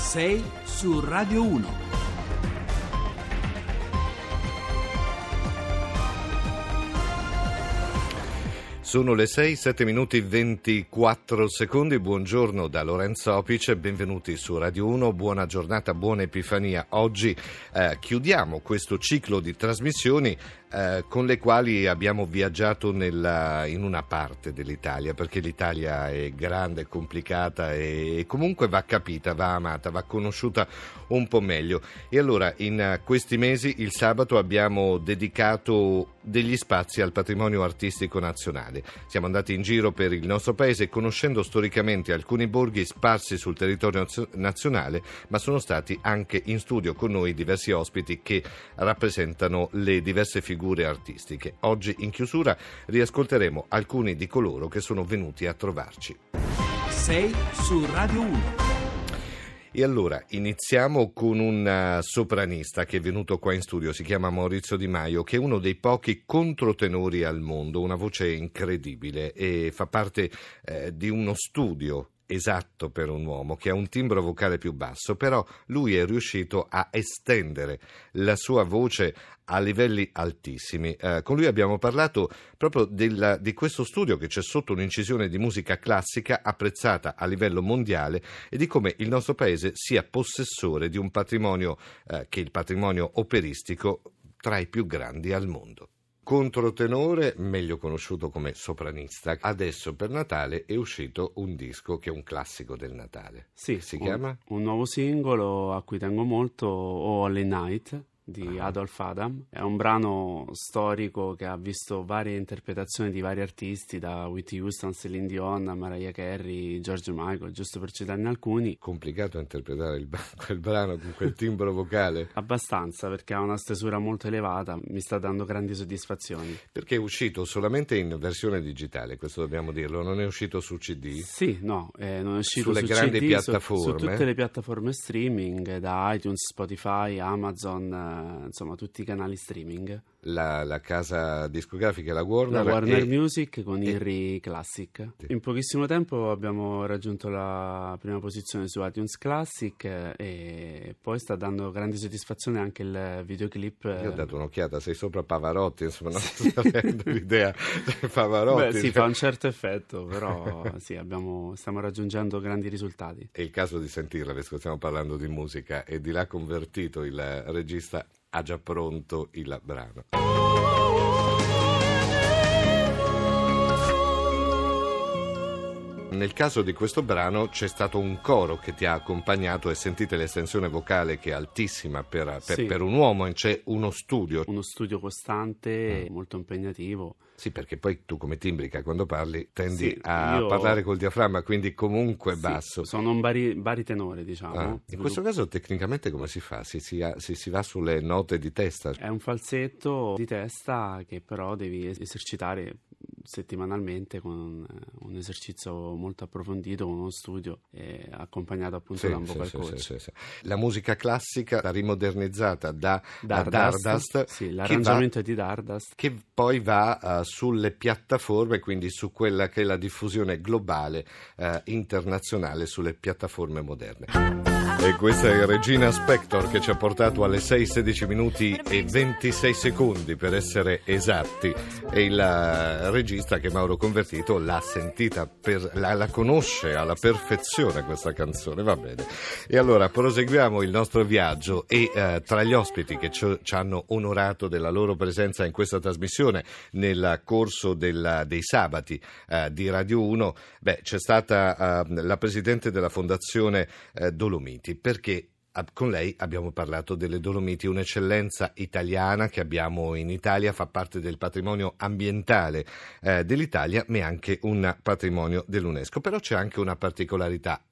6 su Radio 1. Sono le 6, 7 minuti 24 secondi. Buongiorno da Lorenzo Opice, benvenuti su Radio 1. Buona giornata, buona Epifania. Oggi eh, chiudiamo questo ciclo di trasmissioni eh, con le quali abbiamo viaggiato nella, in una parte dell'Italia, perché l'Italia è grande, complicata e, e comunque va capita, va amata, va conosciuta un po' meglio. E allora in questi mesi il sabato abbiamo dedicato degli spazi al patrimonio artistico nazionale. Siamo andati in giro per il nostro paese conoscendo storicamente alcuni borghi sparsi sul territorio nazionale, ma sono stati anche in studio con noi diversi ospiti che rappresentano le diverse figure artistiche. Oggi in chiusura riascolteremo alcuni di coloro che sono venuti a trovarci. 6 su Radio 1. E allora iniziamo con un uh, sopranista che è venuto qua in studio, si chiama Maurizio Di Maio, che è uno dei pochi controtenori al mondo, una voce incredibile e fa parte eh, di uno studio esatto per un uomo che ha un timbro vocale più basso, però lui è riuscito a estendere la sua voce a livelli altissimi. Eh, con lui abbiamo parlato proprio della, di questo studio che c'è sotto un'incisione di musica classica apprezzata a livello mondiale e di come il nostro paese sia possessore di un patrimonio eh, che è il patrimonio operistico tra i più grandi al mondo controtenore, meglio conosciuto come sopranista. Adesso per Natale è uscito un disco che è un classico del Natale. Sì, si un, chiama? Un nuovo singolo a cui tengo molto, All All Night di uh-huh. Adolf Adam. È un brano storico che ha visto varie interpretazioni di vari artisti, da Whitney Houston, Celine Dion, Mariah Carey, George Michael, giusto per citarne alcuni. Complicato interpretare il, quel brano con quel timbro vocale? Abbastanza, perché ha una stesura molto elevata, mi sta dando grandi soddisfazioni. Perché è uscito solamente in versione digitale, questo dobbiamo dirlo, non è uscito su CD? Sì, no, eh, non è uscito sulle su grandi CD, piattaforme. Su, su tutte le piattaforme streaming, da iTunes, Spotify, Amazon insomma tutti i canali streaming. La, la casa discografica, la Warner, la Warner e... Music con Irri Classic. In pochissimo tempo abbiamo raggiunto la prima posizione su iTunes Classic e poi sta dando grande soddisfazione anche il videoclip. Io ho dato un'occhiata, sei sopra Pavarotti, insomma, non sto avendo l'idea. Pavarotti. Beh, sì, fa un certo effetto, però sì, abbiamo, stiamo raggiungendo grandi risultati. È il caso di sentirla, visto che stiamo parlando di musica, e di là convertito il regista ha già pronto il brano. Nel caso di questo brano c'è stato un coro che ti ha accompagnato e sentite l'estensione vocale che è altissima per, per, Sì. per un uomo e c'è uno studio. Uno studio costante, molto impegnativo. Sì, perché poi tu come timbrica quando parli tendi Sì, a io- parlare col diaframma, quindi comunque Sì, basso. sono un bari, baritenore, diciamo. Ah, in questo caso tecnicamente come si fa? Si, si si- si va sulle note di testa? È un falsetto di testa che però devi es- esercitare settimanalmente con eh, un esercizio molto approfondito, con uno studio accompagnato appunto Sì, da un vocal sì, coach. sì, sì. La musica classica, la rimodernizzata da da Dardust, Dardust, sì, l'arrangiamento va- di Dardust. che poi va eh, sulle piattaforme, quindi su quella che è la diffusione globale, eh, internazionale, sulle piattaforme moderne. E questa è Regina Spector che ci ha portato alle 6:16 minuti e 26 secondi per essere esatti. E il eh, regista che Mauro Convertito l'ha sentita, per- la, la conosce alla perfezione questa canzone, va bene. E allora proseguiamo il nostro viaggio e eh, tra gli ospiti che ci, ci hanno onorato della loro presenza in questa trasmissione nel corso della- dei sabati eh, di Radio 1, beh, c'è stata eh, la presidente della Fondazione eh, Dolomiti, perché con lei abbiamo parlato delle Dolomiti, un'eccellenza italiana che abbiamo in Italia, fa parte del patrimonio ambientale eh, dell'Italia, ma è anche un patrimonio dell'UNESCO. Però c'è anche una particolarità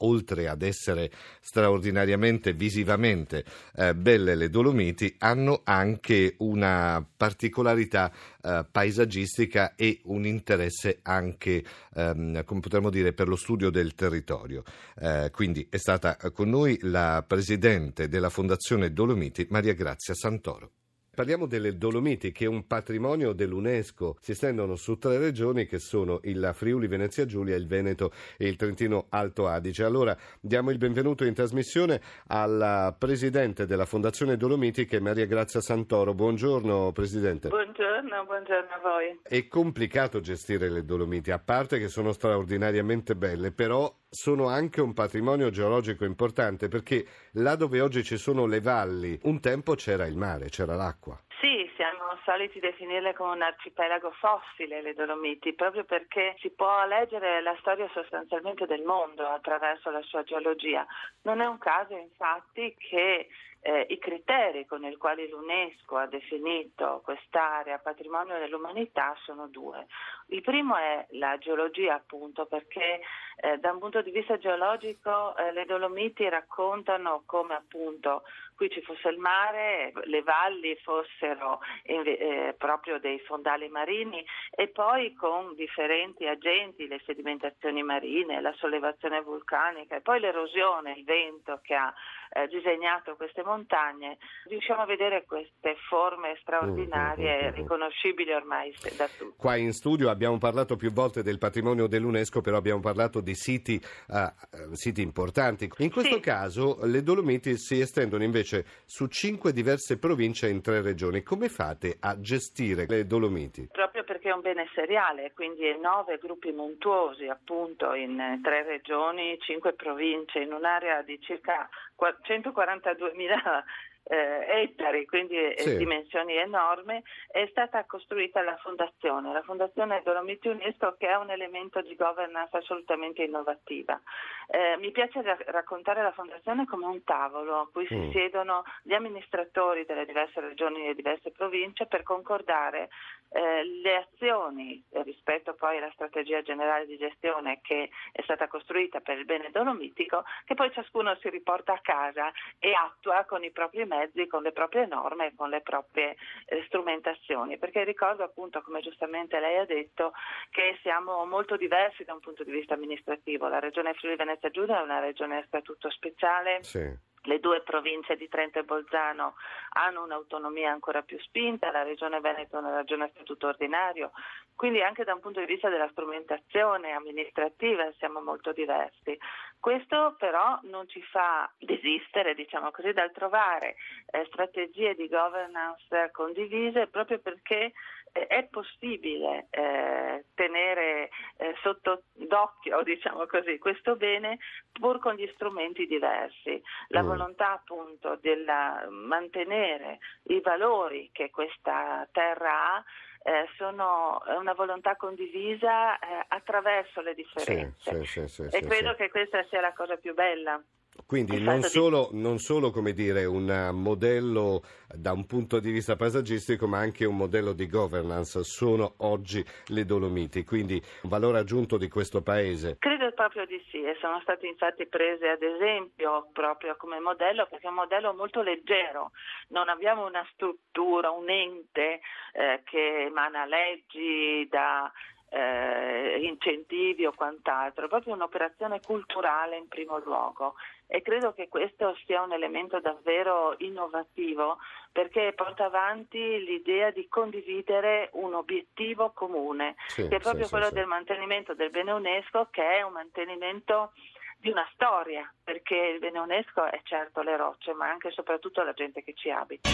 oltre ad essere straordinariamente visivamente eh, belle le Dolomiti, hanno anche una particolarità eh, paesaggistica e un interesse anche, ehm, come potremmo dire, per lo studio del territorio. Eh, quindi è stata con noi la presidente della Fondazione Dolomiti, Maria Grazia Santoro. Parliamo delle Dolomiti, che è un patrimonio dell'UNESCO. Si estendono su tre regioni che sono il Friuli Venezia Giulia, il Veneto e il Trentino Alto Adige. Allora diamo il benvenuto in trasmissione alla presidente della Fondazione Dolomiti, che è Maria Grazia Santoro. Buongiorno Presidente. Buongiorno, buongiorno a voi. È complicato gestire le Dolomiti, a parte che sono straordinariamente belle, però sono anche un patrimonio geologico importante perché là dove oggi ci sono le valli, un tempo c'era il mare, c'era l'acqua. Sì, siamo soliti definirle come un arcipelago fossile le Dolomiti, proprio perché si può leggere la storia sostanzialmente del mondo attraverso la sua geologia. Non è un caso infatti che eh, i criteri con i quali l'UNESCO ha definito quest'area patrimonio dell'umanità sono due. Il primo è la geologia, appunto, perché eh, da un punto di vista geologico eh, le Dolomiti raccontano come appunto qui ci fosse il mare, le valli fossero eh, proprio dei fondali marini e poi con differenti agenti, le sedimentazioni marine, la sollevazione vulcanica e poi l'erosione, il vento che ha eh, disegnato queste montagne, riusciamo a vedere queste forme straordinarie mm, mm, mm, riconoscibili ormai da tutti. Qua in studio abbiamo parlato più volte del patrimonio dell'UNESCO, però abbiamo parlato di siti, uh, siti importanti. In questo sì. caso le Dolomiti si estendono invece su cinque diverse province in tre regioni. Come fate a gestire le Dolomiti? Proprio perché è un bene seriale, quindi nove gruppi montuosi appunto in tre regioni, cinque province, in un'area di circa 142.000 eh, ettari, quindi sì. dimensioni enormi, è stata costruita la fondazione, la fondazione Dolomiti UNESCO che è un elemento di governance assolutamente innovativa. Eh, mi piace ra- raccontare la fondazione come un tavolo a cui si mm. siedono gli amministratori delle diverse regioni e diverse province per concordare eh, le azioni rispetto poi alla strategia generale di gestione che è stata costruita per il bene dolomitico, che poi ciascuno si riporta a casa e attua con i propri mezzi, con le proprie norme e con le proprie eh, strumentazioni. Perché ricordo appunto, come giustamente lei ha detto, che siamo molto diversi da un punto di vista amministrativo. La regione Friuli Venezia Giulia è una regione a statuto speciale. Sì le due province di Trento e Bolzano hanno un'autonomia ancora più spinta, la Regione Veneto è una regione a statuto ordinario, quindi anche da un punto di vista della strumentazione amministrativa siamo molto diversi. Questo però non ci fa desistere, diciamo così, dal trovare eh, strategie di governance condivise proprio perché eh, è possibile eh, tenere eh, sotto d'occhio, diciamo così, questo bene pur con gli strumenti diversi. La mm. volontà appunto di mantenere i valori che questa terra ha eh, sono una volontà condivisa eh, attraverso le differenze sì, sì, sì, e credo che questa sia la cosa più bella. Quindi non solo, di... non solo dire, un modello da un punto di vista paesaggistico, ma anche un modello di governance sono oggi le Dolomiti, quindi un valore aggiunto di questo paese. Credo proprio di sì e sono state infatti prese ad esempio proprio come modello perché è un modello molto leggero, non abbiamo una struttura, un ente eh, che emana leggi da eh, incentivi o quant'altro, è proprio un'operazione culturale in primo luogo e credo che questo sia un elemento davvero innovativo perché porta avanti l'idea di condividere un obiettivo comune, sì, che è proprio sì, quello sì, del mantenimento del bene UNESCO, che è un mantenimento di una storia, perché il bene UNESCO è certo le rocce, ma anche e soprattutto la gente che ci abita.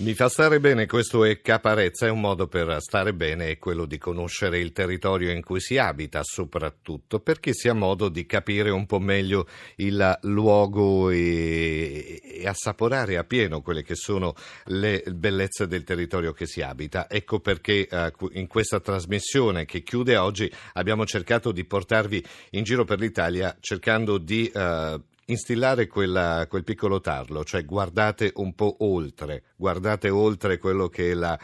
Mi fa stare bene, questo è Caparezza, è un modo per stare bene, è quello di conoscere il territorio in cui si abita soprattutto, perché si ha modo di capire un po' meglio il luogo e, e assaporare a pieno quelle che sono le bellezze del territorio che si abita. Ecco perché eh, in questa trasmissione che chiude oggi abbiamo cercato di portarvi in giro per l'Italia cercando di eh, instillare quella, quel piccolo tarlo, cioè guardate un po' oltre, guardate oltre quello che è la,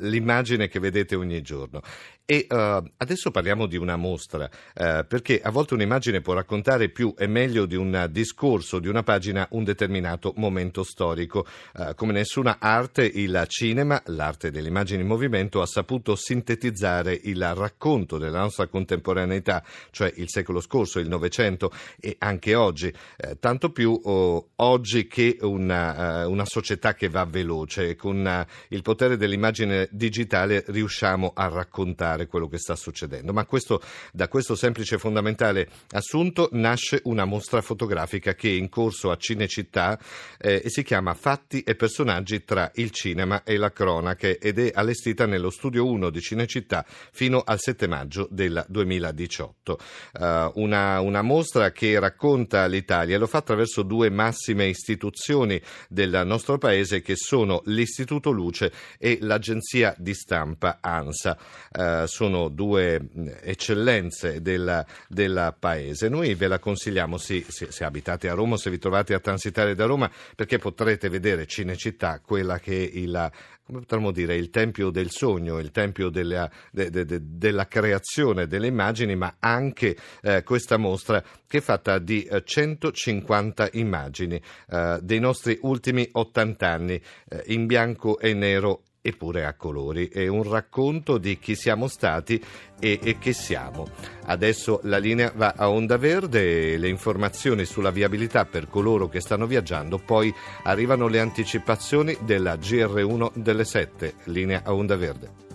l'immagine che vedete ogni giorno. E uh, adesso parliamo di una mostra, uh, perché a volte un'immagine può raccontare più e meglio di un discorso, di una pagina, un determinato momento storico. Uh, come nessuna arte, il cinema, l'arte delle immagini in movimento, ha saputo sintetizzare il racconto della nostra contemporaneità, cioè il secolo scorso, il Novecento e anche oggi, tanto più oh, oggi che una, una, società che va veloce, con il potere dell'immagine digitale riusciamo a raccontare spiegare quello che sta succedendo. Ma questo, da questo semplice e fondamentale assunto nasce una mostra fotografica che è in corso a Cinecittà eh, e si chiama Fatti e personaggi tra il cinema e la cronaca ed è allestita nello studio 1 di Cinecittà fino al 7 maggio del 2018. Uh, eh, una, una mostra che racconta l'Italia e lo fa attraverso due massime istituzioni del nostro paese che sono l'Istituto Luce e l'agenzia di stampa ANSA. Uh, sono due eccellenze del, del, paese. Noi ve la consigliamo, sì, se, se, abitate a Roma, se vi trovate a transitare da Roma, perché potrete vedere Cinecittà, quella che è il come potremmo dire, il tempio del sogno, il tempio della, de, de, de, della creazione delle immagini, ma anche eh, questa mostra che è fatta di eh, 150 immagini eh, dei nostri ultimi 80 anni eh, in bianco e nero eppure a colori. È un racconto di chi siamo stati e, e, che siamo. Adesso la linea va a Onda Verde, le informazioni sulla viabilità per coloro che stanno viaggiando, poi arrivano le anticipazioni della GR1 delle 7, linea a Onda Verde.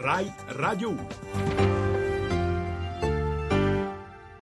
RAI Radio 1